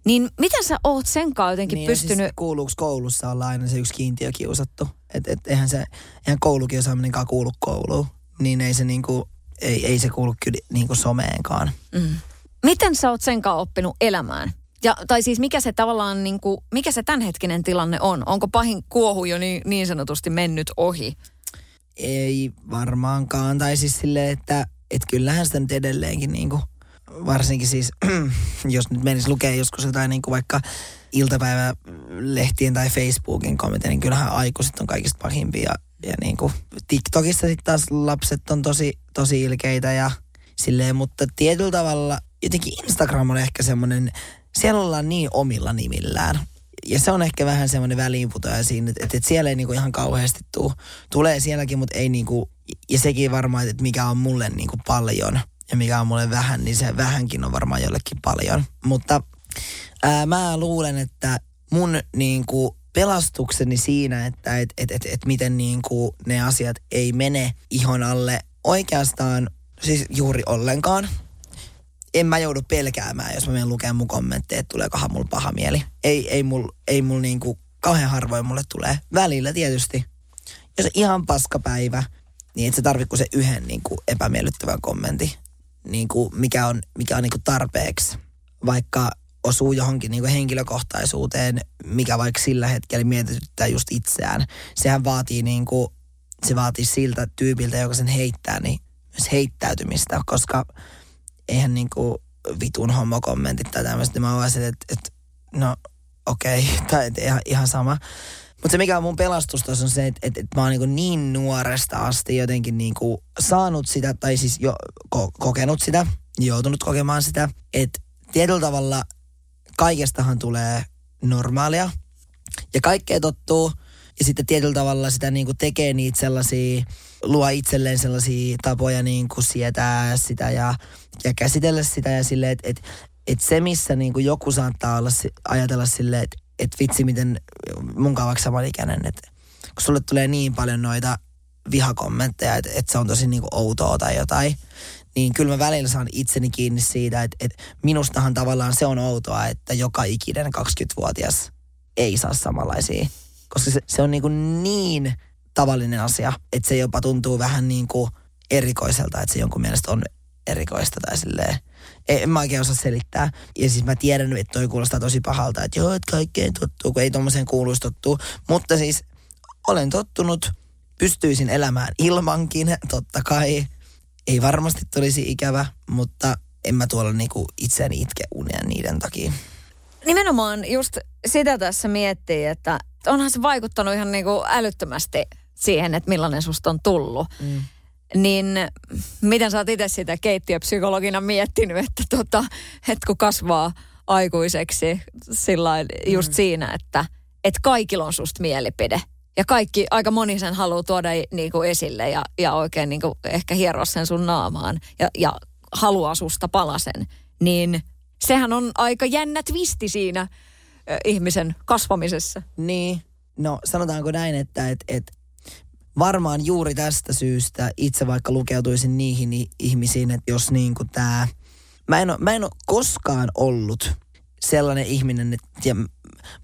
Niin miten sä oot sen kanssa jotenkin niin pystynyt... Siis kuuluuko koulussa olla aina se yksi kiintiökiusattu? Että et, eihän se, eihän koulukiesamminenkaan kuulu kouluun. Niin ei se niinku, ei, ei se kuulu kyllä niinku someenkaan. Mm. Miten sä oot sen kanssa oppinut elämään? Ja, tai siis mikä se tavallaan, niin kuin, mikä se tämänhetkinen tilanne on? Onko pahin kuohu jo niin, niin sanotusti mennyt ohi? Ei varmaankaan. Tai siis silleen, että et kyllähän sitä nyt edelleenkin niin kuin, varsinkin siis, jos nyt menisi lukea joskus jotain niin kuin vaikka iltapäivälehtien tai Facebookin kommentteja, niin kyllähän aikuiset on kaikista pahimpia. Ja niin kuin TikTokissa sitten taas lapset on tosi, tosi ilkeitä ja silleen, mutta tietyllä tavalla jotenkin Instagram on ehkä semmoinen, siellä ollaan niin omilla nimillään. Ja se on ehkä vähän semmoinen väliinputoja siinä, että, että siellä ei niinku ihan kauheasti tuu. Tulee sielläkin, mutta ei niinku, ja sekin varmaan, että mikä on mulle niinku paljon ja mikä on mulle vähän, niin se vähänkin on varmaan jollekin paljon. Mutta ää, mä luulen, että mun niinku pelastukseni siinä, että et, et, et, et miten niinku ne asiat ei mene ihon alle oikeastaan siis juuri ollenkaan en mä joudu pelkäämään, jos mä menen lukemaan mun kommentteja, että tuleekohan mulla paha mieli. Ei, ei mul, ei mul niinku, kauhean harvoin mulle tulee. Välillä tietysti. Jos ihan paskapäivä, niin et sä tarvitse kuin se yhden niinku epämiellyttävän kommentin, niinku, mikä on, mikä on niinku tarpeeksi. Vaikka osuu johonkin niinku henkilökohtaisuuteen, mikä vaikka sillä hetkellä mietityttää just itseään. Sehän vaatii niinku, se vaatii siltä tyypiltä, joka sen heittää, niin myös heittäytymistä, koska eihän niinku vitun homokommentit tai tämmöistä, niin mä oon että, että no okei, okay, tai että ihan, ihan sama. Mutta se mikä on mun pelastus on se, että, että, että mä oon niin, niin nuoresta asti jotenkin niin saanut sitä, tai siis jo ko- kokenut sitä, joutunut kokemaan sitä, että tietyllä tavalla kaikestahan tulee normaalia ja kaikkea tottuu. Ja sitten tietyllä tavalla sitä niin tekee niitä sellaisia, luo itselleen sellaisia tapoja niin kuin sietää sitä ja, ja käsitellä sitä ja silleen, että et, et se missä niin joku saattaa olla, ajatella silleen, että et vitsi miten mun vaikka samanikäinen, että kun sulle tulee niin paljon noita vihakommentteja, että et se on tosi niin kuin outoa tai jotain, niin kyllä mä välillä saan itseni kiinni siitä, että, että minustahan tavallaan se on outoa, että joka ikinen 20-vuotias ei saa samanlaisia koska se, se on niin, kuin niin tavallinen asia, että se jopa tuntuu vähän niin kuin erikoiselta, että se jonkun mielestä on erikoista tai silleen. En mä oikein osaa selittää. Ja siis mä tiedän, että toi kuulostaa tosi pahalta, että joo, että kaikkeen tottuu, kun ei tommoseen kuuluisi tottuu. Mutta siis olen tottunut, pystyisin elämään ilmankin, totta kai. Ei varmasti tulisi ikävä, mutta en mä tuolla niinku itseäni itke unia niiden takia. Nimenomaan just sitä tässä miettii, että onhan se vaikuttanut ihan niin kuin älyttömästi siihen, että millainen susta on tullut. Mm. Niin miten sä oot itse sitä keittiöpsykologina miettinyt, että, tota, että kun kasvaa aikuiseksi sillä just mm. siinä, että, että kaikilla on susta mielipide. Ja kaikki, aika moni sen haluaa tuoda niin kuin esille ja, ja oikein niin kuin ehkä hieroa sen sun naamaan ja, ja haluaa susta palasen. Niin sehän on aika jännä twisti siinä ihmisen kasvamisessa. Niin, no sanotaanko näin, että et, et varmaan juuri tästä syystä itse vaikka lukeutuisin niihin ihmisiin, että jos niin kuin tämä, mä en, ole, mä en ole koskaan ollut sellainen ihminen, että ja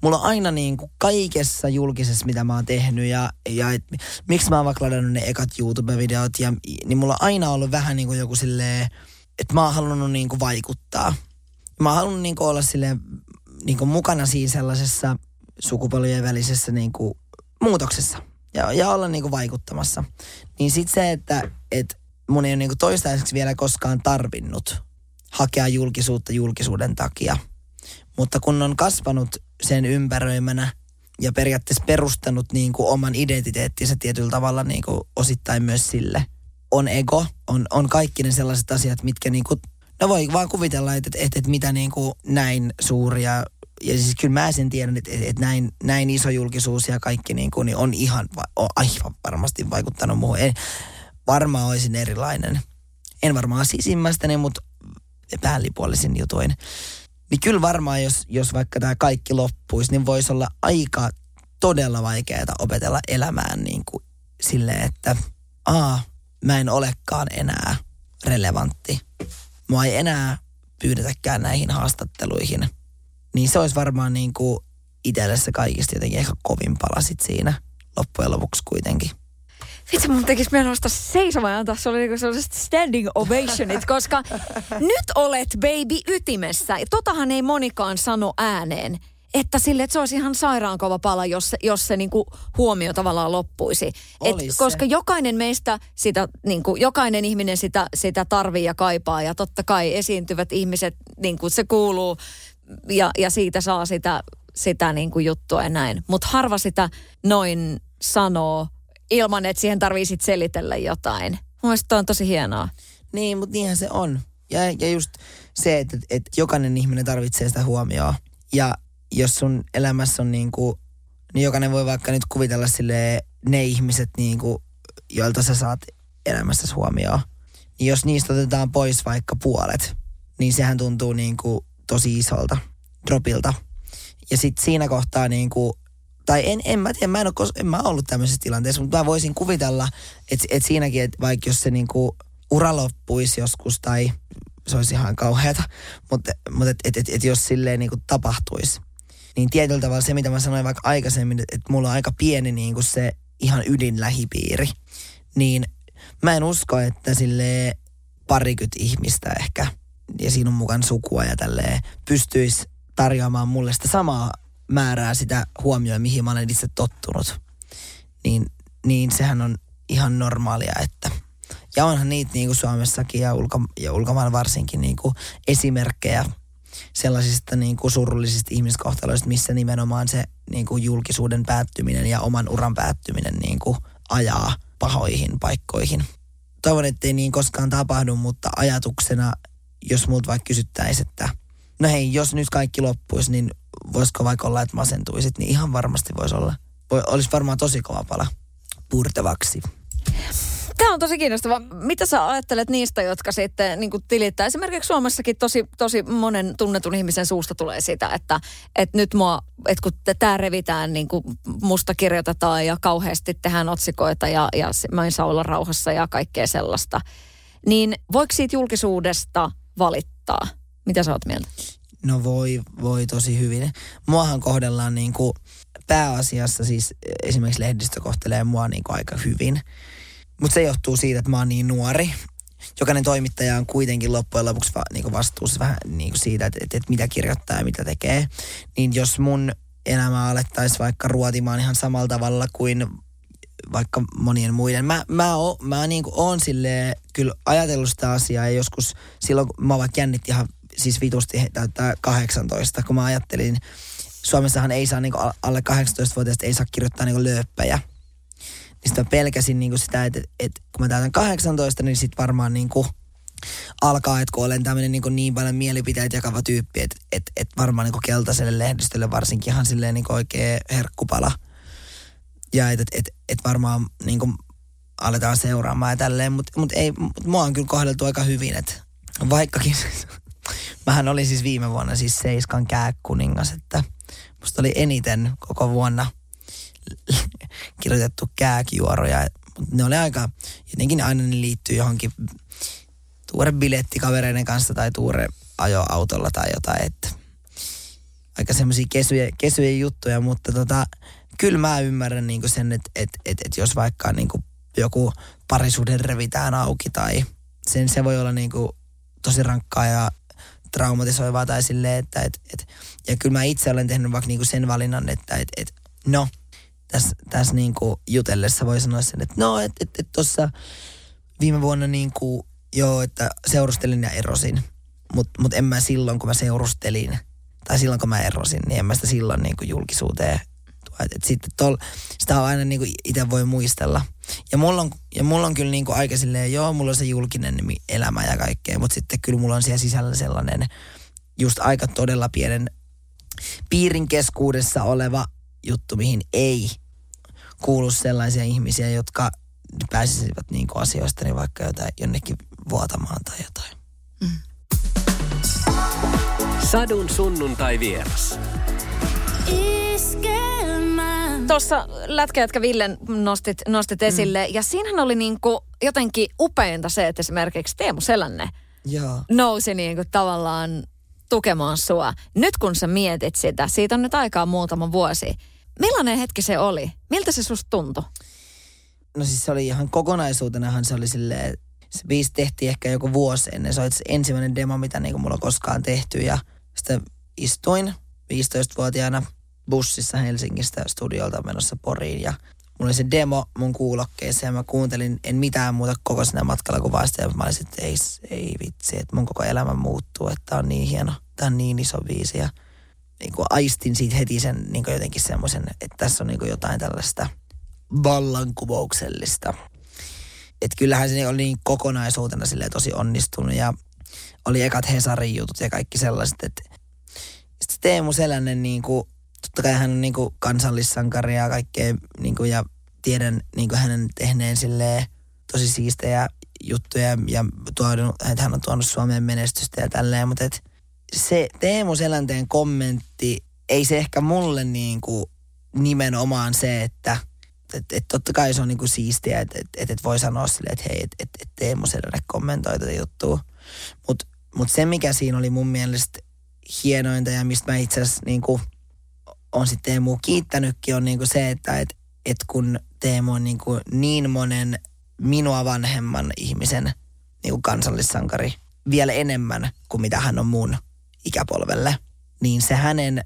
mulla on aina niin kuin kaikessa julkisessa, mitä mä oon tehnyt ja, ja et, miksi mä oon vaikka ladannut ne ekat YouTube-videot, ja, niin mulla on aina ollut vähän niin kuin joku silleen, että mä oon halunnut niin kuin vaikuttaa. Mä oon halunnut niin kuin olla silleen niin kuin mukana siinä sellaisessa sukupolvien välisessä niin kuin muutoksessa ja, ja olla niin kuin vaikuttamassa. Niin sitten se, että et mun ei ole niin kuin toistaiseksi vielä koskaan tarvinnut hakea julkisuutta julkisuuden takia. Mutta kun on kasvanut sen ympäröimänä ja periaatteessa perustanut niin kuin oman identiteettinsä tietyllä tavalla niin kuin osittain myös sille, on ego, on, on kaikki ne sellaiset asiat, mitkä niin kuin No voi vaan kuvitella, että, että, että mitä niin kuin näin suuria ja siis kyllä mä sen tiedän, että, että näin, näin iso julkisuus ja kaikki niin kuin, niin on ihan on aivan varmasti vaikuttanut muuhun. En, varmaan olisin erilainen. En varmaan sisimmästäni, mutta päällipuolisin jutuin. Niin kyllä varmaan, jos, jos vaikka tämä kaikki loppuisi, niin voisi olla aika todella vaikeaa opetella elämään niin kuin silleen, että aa, mä en olekaan enää relevantti. Mua ei enää pyydetäkään näihin haastatteluihin. Niin se olisi varmaan niin kuin itselle se kaikista jotenkin ehkä kovin palasit siinä loppujen lopuksi kuitenkin. Vitsi, mun tekisi mieli nostaa seisomaan ja antaa sulle niinku sellaiset standing ovationit, koska nyt olet baby ytimessä. Ja totahan ei monikaan sano ääneen. Että sille, että se olisi ihan sairaankova pala, jos jos se niinku huomio tavallaan loppuisi. Et, se. koska jokainen meistä sitä, niinku, jokainen ihminen sitä, sitä tarvii ja kaipaa. Ja totta kai esiintyvät ihmiset, niinku, se kuuluu ja, ja siitä saa sitä, sitä niinku juttua ja näin. Mutta harva sitä noin sanoo ilman, että siihen tarvii selitellä jotain. Mun mielestä toi on tosi hienoa. Niin, mutta niinhän se on. Ja, ja just se, että, että jokainen ihminen tarvitsee sitä huomioon. Ja jos sun elämässä on niin kuin, niin jokainen voi vaikka nyt kuvitella sille ne ihmiset niin kuin, joilta sä saat elämässäsi huomioon. Niin jos niistä otetaan pois vaikka puolet, niin sehän tuntuu niin kuin tosi isolta dropilta. Ja sitten siinä kohtaa niin kuin, tai en, en mä tiedä, mä en, ole, kos- en mä ollut tämmöisessä tilanteessa, mutta mä voisin kuvitella, että et siinäkin, että vaikka jos se niinku ura loppuisi joskus tai se olisi ihan kauheata, mutta, mutta et, et, et, et jos silleen niinku tapahtuisi, niin tietyllä tavalla se, mitä mä sanoin vaikka aikaisemmin, että, että mulla on aika pieni niinku se ihan ydinlähipiiri, niin mä en usko, että sille parikyt ihmistä ehkä ja siinä on mukaan sukua ja tälleen pystyisi tarjoamaan mulle sitä samaa määrää sitä huomioon, mihin mä olen itse tottunut. Niin, niin sehän on ihan normaalia, että ja onhan niitä niin kuin Suomessakin ja, ulko, ja ulkomailla varsinkin niin kuin esimerkkejä sellaisista niin kuin surullisista ihmiskohtaloista, missä nimenomaan se niin kuin julkisuuden päättyminen ja oman uran päättyminen niin kuin ajaa pahoihin paikkoihin. Toivon, ettei niin koskaan tapahdu, mutta ajatuksena, jos multa vaikka kysyttäisiin, että no hei, jos nyt kaikki loppuisi, niin voisiko vaikka olla, että masentuisit, niin ihan varmasti voisi olla. Voi, olisi varmaan tosi kova pala purtavaksi. Tämä on tosi kiinnostava. Mitä sä ajattelet niistä, jotka sitten niin tilittää? Esimerkiksi Suomessakin tosi, tosi monen tunnetun ihmisen suusta tulee sitä, että, että nyt mua, että kun tämä revitään, niin kuin musta kirjoitetaan ja kauheasti tehdään otsikoita ja, ja mä en saa olla rauhassa ja kaikkea sellaista. Niin voiko siitä julkisuudesta valittaa? Mitä sä oot mieltä? No voi, voi tosi hyvin. Muahan kohdellaan niin kuin pääasiassa siis esimerkiksi lehdistö kohtelee mua niin kuin aika hyvin. Mutta se johtuu siitä, että mä oon niin nuori. Jokainen toimittaja on kuitenkin loppujen lopuksi va, niin kuin vastuussa vähän niin kuin siitä, että, että, että mitä kirjoittaa ja mitä tekee. Niin jos mun elämä alettaisiin vaikka ruotimaan ihan samalla tavalla kuin vaikka monien muiden. Mä, mä, o, mä niin kuin oon sille kyllä ajatellut sitä asiaa ja joskus silloin, kun mä vaikka jännitti ihan siis vitusti täyttää 18, kun mä ajattelin, Suomessahan ei saa niin kuin alle 18-vuotiaista ei saa kirjoittaa niin kuin lööppejä. Niin sitä pelkäsin niin kuin sitä, että, että kun mä täytän 18, niin sit varmaan niin kuin alkaa, että kun olen tämmöinen niin, niin paljon mielipiteitä jakava tyyppi, että, että, että varmaan niin kuin keltaiselle lehdistölle varsinkin ihan silleen niin kuin oikea herkkupala. Ja että, että, että varmaan niin kuin aletaan seuraamaan ja tälleen, mutta mut ei, mut mua on kyllä kohdeltu aika hyvin, että vaikkakin, mähän olin siis viime vuonna siis Seiskan kääkuningas, että musta oli eniten koko vuonna kirjoitettu kääkijuoroja, mutta ne oli aika, jotenkin aina ne liittyy johonkin tuore biletti kavereiden kanssa tai tuore ajoautolla tai jotain, että aika semmoisia kesyjä, kesyjä juttuja, mutta tota, kyllä mä ymmärrän niinku sen, että et, et, et jos vaikka niinku joku parisuuden revitään auki tai sen se voi olla niinku tosi rankkaa ja traumatisoivaa tai silleen, että et, et, ja kyllä mä itse olen tehnyt vaikka niinku sen valinnan, että et, et, no, tässä täs niinku jutellessa voi sanoa sen, että no, että et, et tuossa viime vuonna niinku, joo, että seurustelin ja erosin, mutta mut en mä silloin, kun mä seurustelin, tai silloin, kun mä erosin, niin en mä sitä silloin niinku julkisuuteen tuo. Et, et sitten tol, sitä on aina niinku itse voi muistella. Ja mulla on, ja mulla on kyllä niinku aika silleen, joo, mulla on se julkinen nimi, elämä ja kaikkea, mutta sitten kyllä mulla on siellä sisällä sellainen just aika todella pienen piirin keskuudessa oleva juttu, mihin ei kuulu sellaisia ihmisiä, jotka pääsisivät niinku asioista niin vaikka jotain, jonnekin vuotamaan tai jotain. Sadun sunnuntai vieras. Iskelmä. Tuossa Lätkä, jotka Villen nostit, nostit esille, mm. ja siinähän oli niinku jotenkin upeinta se, että esimerkiksi Teemu Selänne Joo. nousi niinku tavallaan tukemaan sua. Nyt kun sä mietit sitä, siitä on nyt aikaa muutama vuosi. Millainen hetki se oli? Miltä se susta tuntui? No siis se oli ihan kokonaisuutenahan se oli silleen, se biisi tehtiin ehkä joku vuosi ennen. Se oli se ensimmäinen demo, mitä niinku mulla on koskaan tehty ja sitten istuin 15-vuotiaana bussissa Helsingistä studiolta menossa Poriin ja mulla oli se demo mun kuulokkeessa ja mä kuuntelin en mitään muuta koko siinä matkalla kuin vasta ja mä olisin, että ei, ei vitsi, että mun koko elämä muuttuu, että on niin hieno, tää on niin iso biisi ja niin kuin aistin siitä heti sen niin kuin jotenkin semmoisen, että tässä on niin kuin jotain tällaista vallankumouksellista. Että kyllähän se oli niin kokonaisuutena silleen tosi onnistunut ja oli ekat Hesarin jutut ja kaikki sellaiset, että sitten Teemu Selänen niin kuin, totta kai hän on niin kansallissankari ja kaikkea niin kuin, ja tiedän niin kuin hänen tehneen silleen tosi siistejä juttuja ja tuonut, että hän on tuonut Suomeen menestystä ja tälleen, mutta et se Teemu Selänteen kommentti, ei se ehkä mulle niin kuin nimenomaan se, että et, et totta kai se on niinku siistiä, että et, et, et voi sanoa silleen, että hei, että et, et Teemu Selänne kommentoi tätä juttua. Mutta mut se, mikä siinä oli mun mielestä hienointa ja mistä mä itse asiassa niinku, on sitten Teemu kiittänytkin, on niinku se, että et, et kun Teemu on niinku niin monen minua vanhemman ihmisen niinku kansallissankari vielä enemmän kuin mitä hän on mun ikäpolvelle, niin se hänen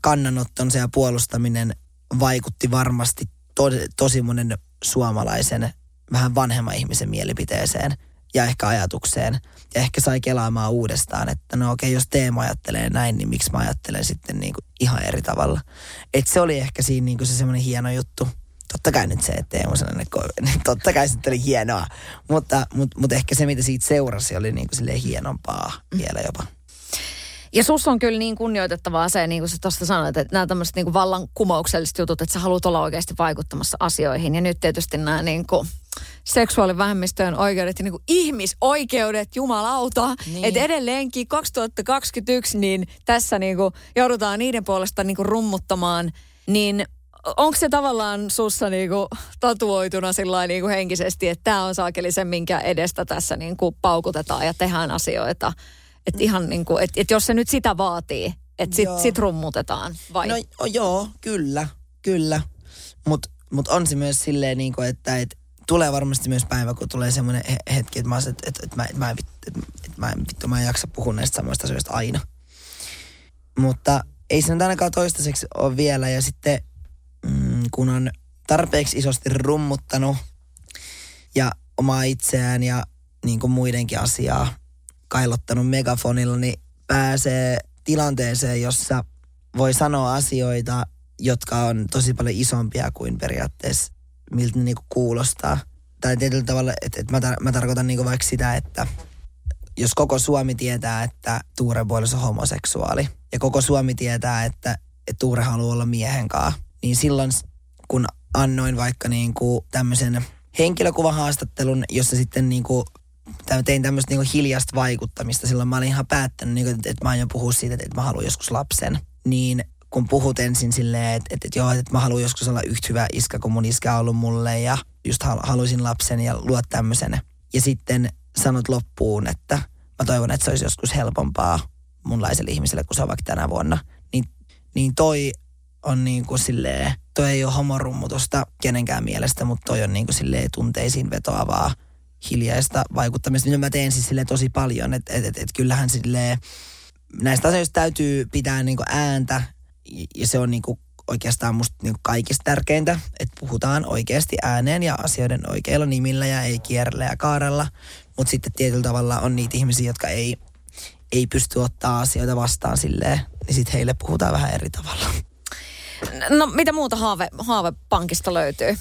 kannanottonsa ja puolustaminen vaikutti varmasti to, tosi monen suomalaisen vähän vanhemman ihmisen mielipiteeseen ja ehkä ajatukseen. Ja ehkä sai kelaamaan uudestaan, että no okei, jos Teema ajattelee näin, niin miksi mä ajattelen sitten niin kuin ihan eri tavalla. Et se oli ehkä siinä niin kuin se semmoinen hieno juttu. Totta kai nyt se, että Teemu sellainen, niin totta kai sitten oli hienoa. Mutta, mutta, mutta ehkä se, mitä siitä seurasi, oli niin kuin hienompaa mm. vielä jopa. Ja sus on kyllä niin kunnioitettavaa se, niin kuin sä tuosta sanoit, että nämä tämmöiset niin vallankumoukselliset jutut, että sä haluat olla oikeasti vaikuttamassa asioihin. Ja nyt tietysti nämä niin kuin seksuaalivähemmistöjen oikeudet ja niin kuin ihmisoikeudet, jumalauta. Niin. Että edelleenkin 2021, niin tässä niin kuin joudutaan niiden puolesta niin kuin rummuttamaan. Niin onko se tavallaan sussa niinku tatuoituna sillä niinku henkisesti, että tämä on saakeli se, minkä edestä tässä niinku paukutetaan ja tehdään asioita? Että ihan niin kuin, että, että jos se nyt sitä vaatii, että sit, sit rummutetaan, vai? No joo, kyllä, kyllä. Mutta mut on se myös silleen, niin kuin, että et, tulee varmasti myös päivä, kun tulee semmoinen hetki, että mä, että, että, että, mä, että, mä, että, että mä, vittu, mä en jaksa puhua näistä samoista asioista aina. Mutta ei se nyt ainakaan toistaiseksi ole vielä. Ja sitten mm, kun on tarpeeksi isosti rummuttanut ja omaa itseään ja niin kuin muidenkin asiaa, kailottanut megafonilla, niin pääsee tilanteeseen, jossa voi sanoa asioita, jotka on tosi paljon isompia kuin periaatteessa miltä ne niinku kuulostaa. Tai tietyllä tavalla, että et mä, tar- mä tarkoitan niinku vaikka sitä, että jos koko Suomi tietää, että Tuure on homoseksuaali, ja koko Suomi tietää, että, että Tuure haluaa olla miehen kanssa, niin silloin kun annoin vaikka niinku tämmöisen henkilökuvahaastattelun, jossa sitten niinku tein tämmöistä niinku hiljasta vaikuttamista. Silloin mä olin ihan päättänyt, niinku, että, että mä aion puhua siitä, että, että mä haluan joskus lapsen. Niin kun puhut ensin silleen, että, että, että joo, että mä haluan joskus olla yhtä hyvä iskä, kun mun iskä on ollut mulle ja just haluaisin lapsen ja luot tämmöisen. Ja sitten sanot loppuun, että mä toivon, että se olisi joskus helpompaa munlaiselle ihmiselle, kun se on vaikka tänä vuonna. Niin, niin toi on niin kuin silleen, toi ei ole homorummutusta kenenkään mielestä, mutta toi on niin kuin silleen tunteisiin vetoavaa hiljaista vaikuttamista, mitä mä teen siis sille tosi paljon. Että et, et, et kyllähän sille näistä asioista täytyy pitää niinku ääntä ja se on niinku oikeastaan musta niinku kaikista tärkeintä, että puhutaan oikeasti ääneen ja asioiden oikeilla nimillä ja ei kierrellä ja kaarella. Mutta sitten tietyllä tavalla on niitä ihmisiä, jotka ei, ei pysty ottaa asioita vastaan silleen, niin sitten heille puhutaan vähän eri tavalla. No mitä muuta haave, haavepankista löytyy?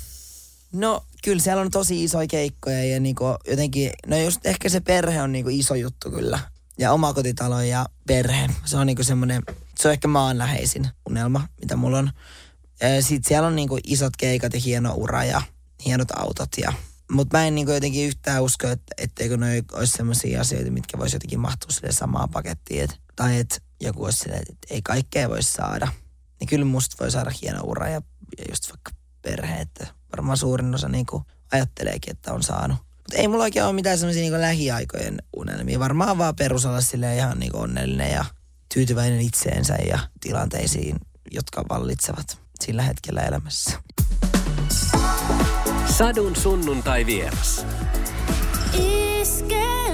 No kyllä siellä on tosi isoja keikkoja ja niinku jotenkin, no just ehkä se perhe on niinku iso juttu kyllä. Ja omakotitalo ja perhe, se on niinku semmoinen, se on ehkä maanläheisin unelma, mitä mulla on. Sitten siellä on niinku isot keikat ja hieno ura ja hienot autot ja mutta mä en niinku jotenkin yhtään usko, että etteikö ne olisi sellaisia asioita, mitkä voisi jotenkin mahtua sille samaan pakettiin. Et, tai että joku olisi silleen, että ei kaikkea voi saada. Niin kyllä musta voi saada hieno ura ja ja just vaikka perhe, että varmaan suurin osa niin kuin ajatteleekin, että on saanut. Mutta ei mulla oikein ole mitään semmoisia niin lähiaikojen unelmia. Varmaan vaan perusalla sille ihan niin onnellinen ja tyytyväinen itseensä ja tilanteisiin, jotka vallitsevat sillä hetkellä elämässä. Sadun sunnuntai vieras. Iske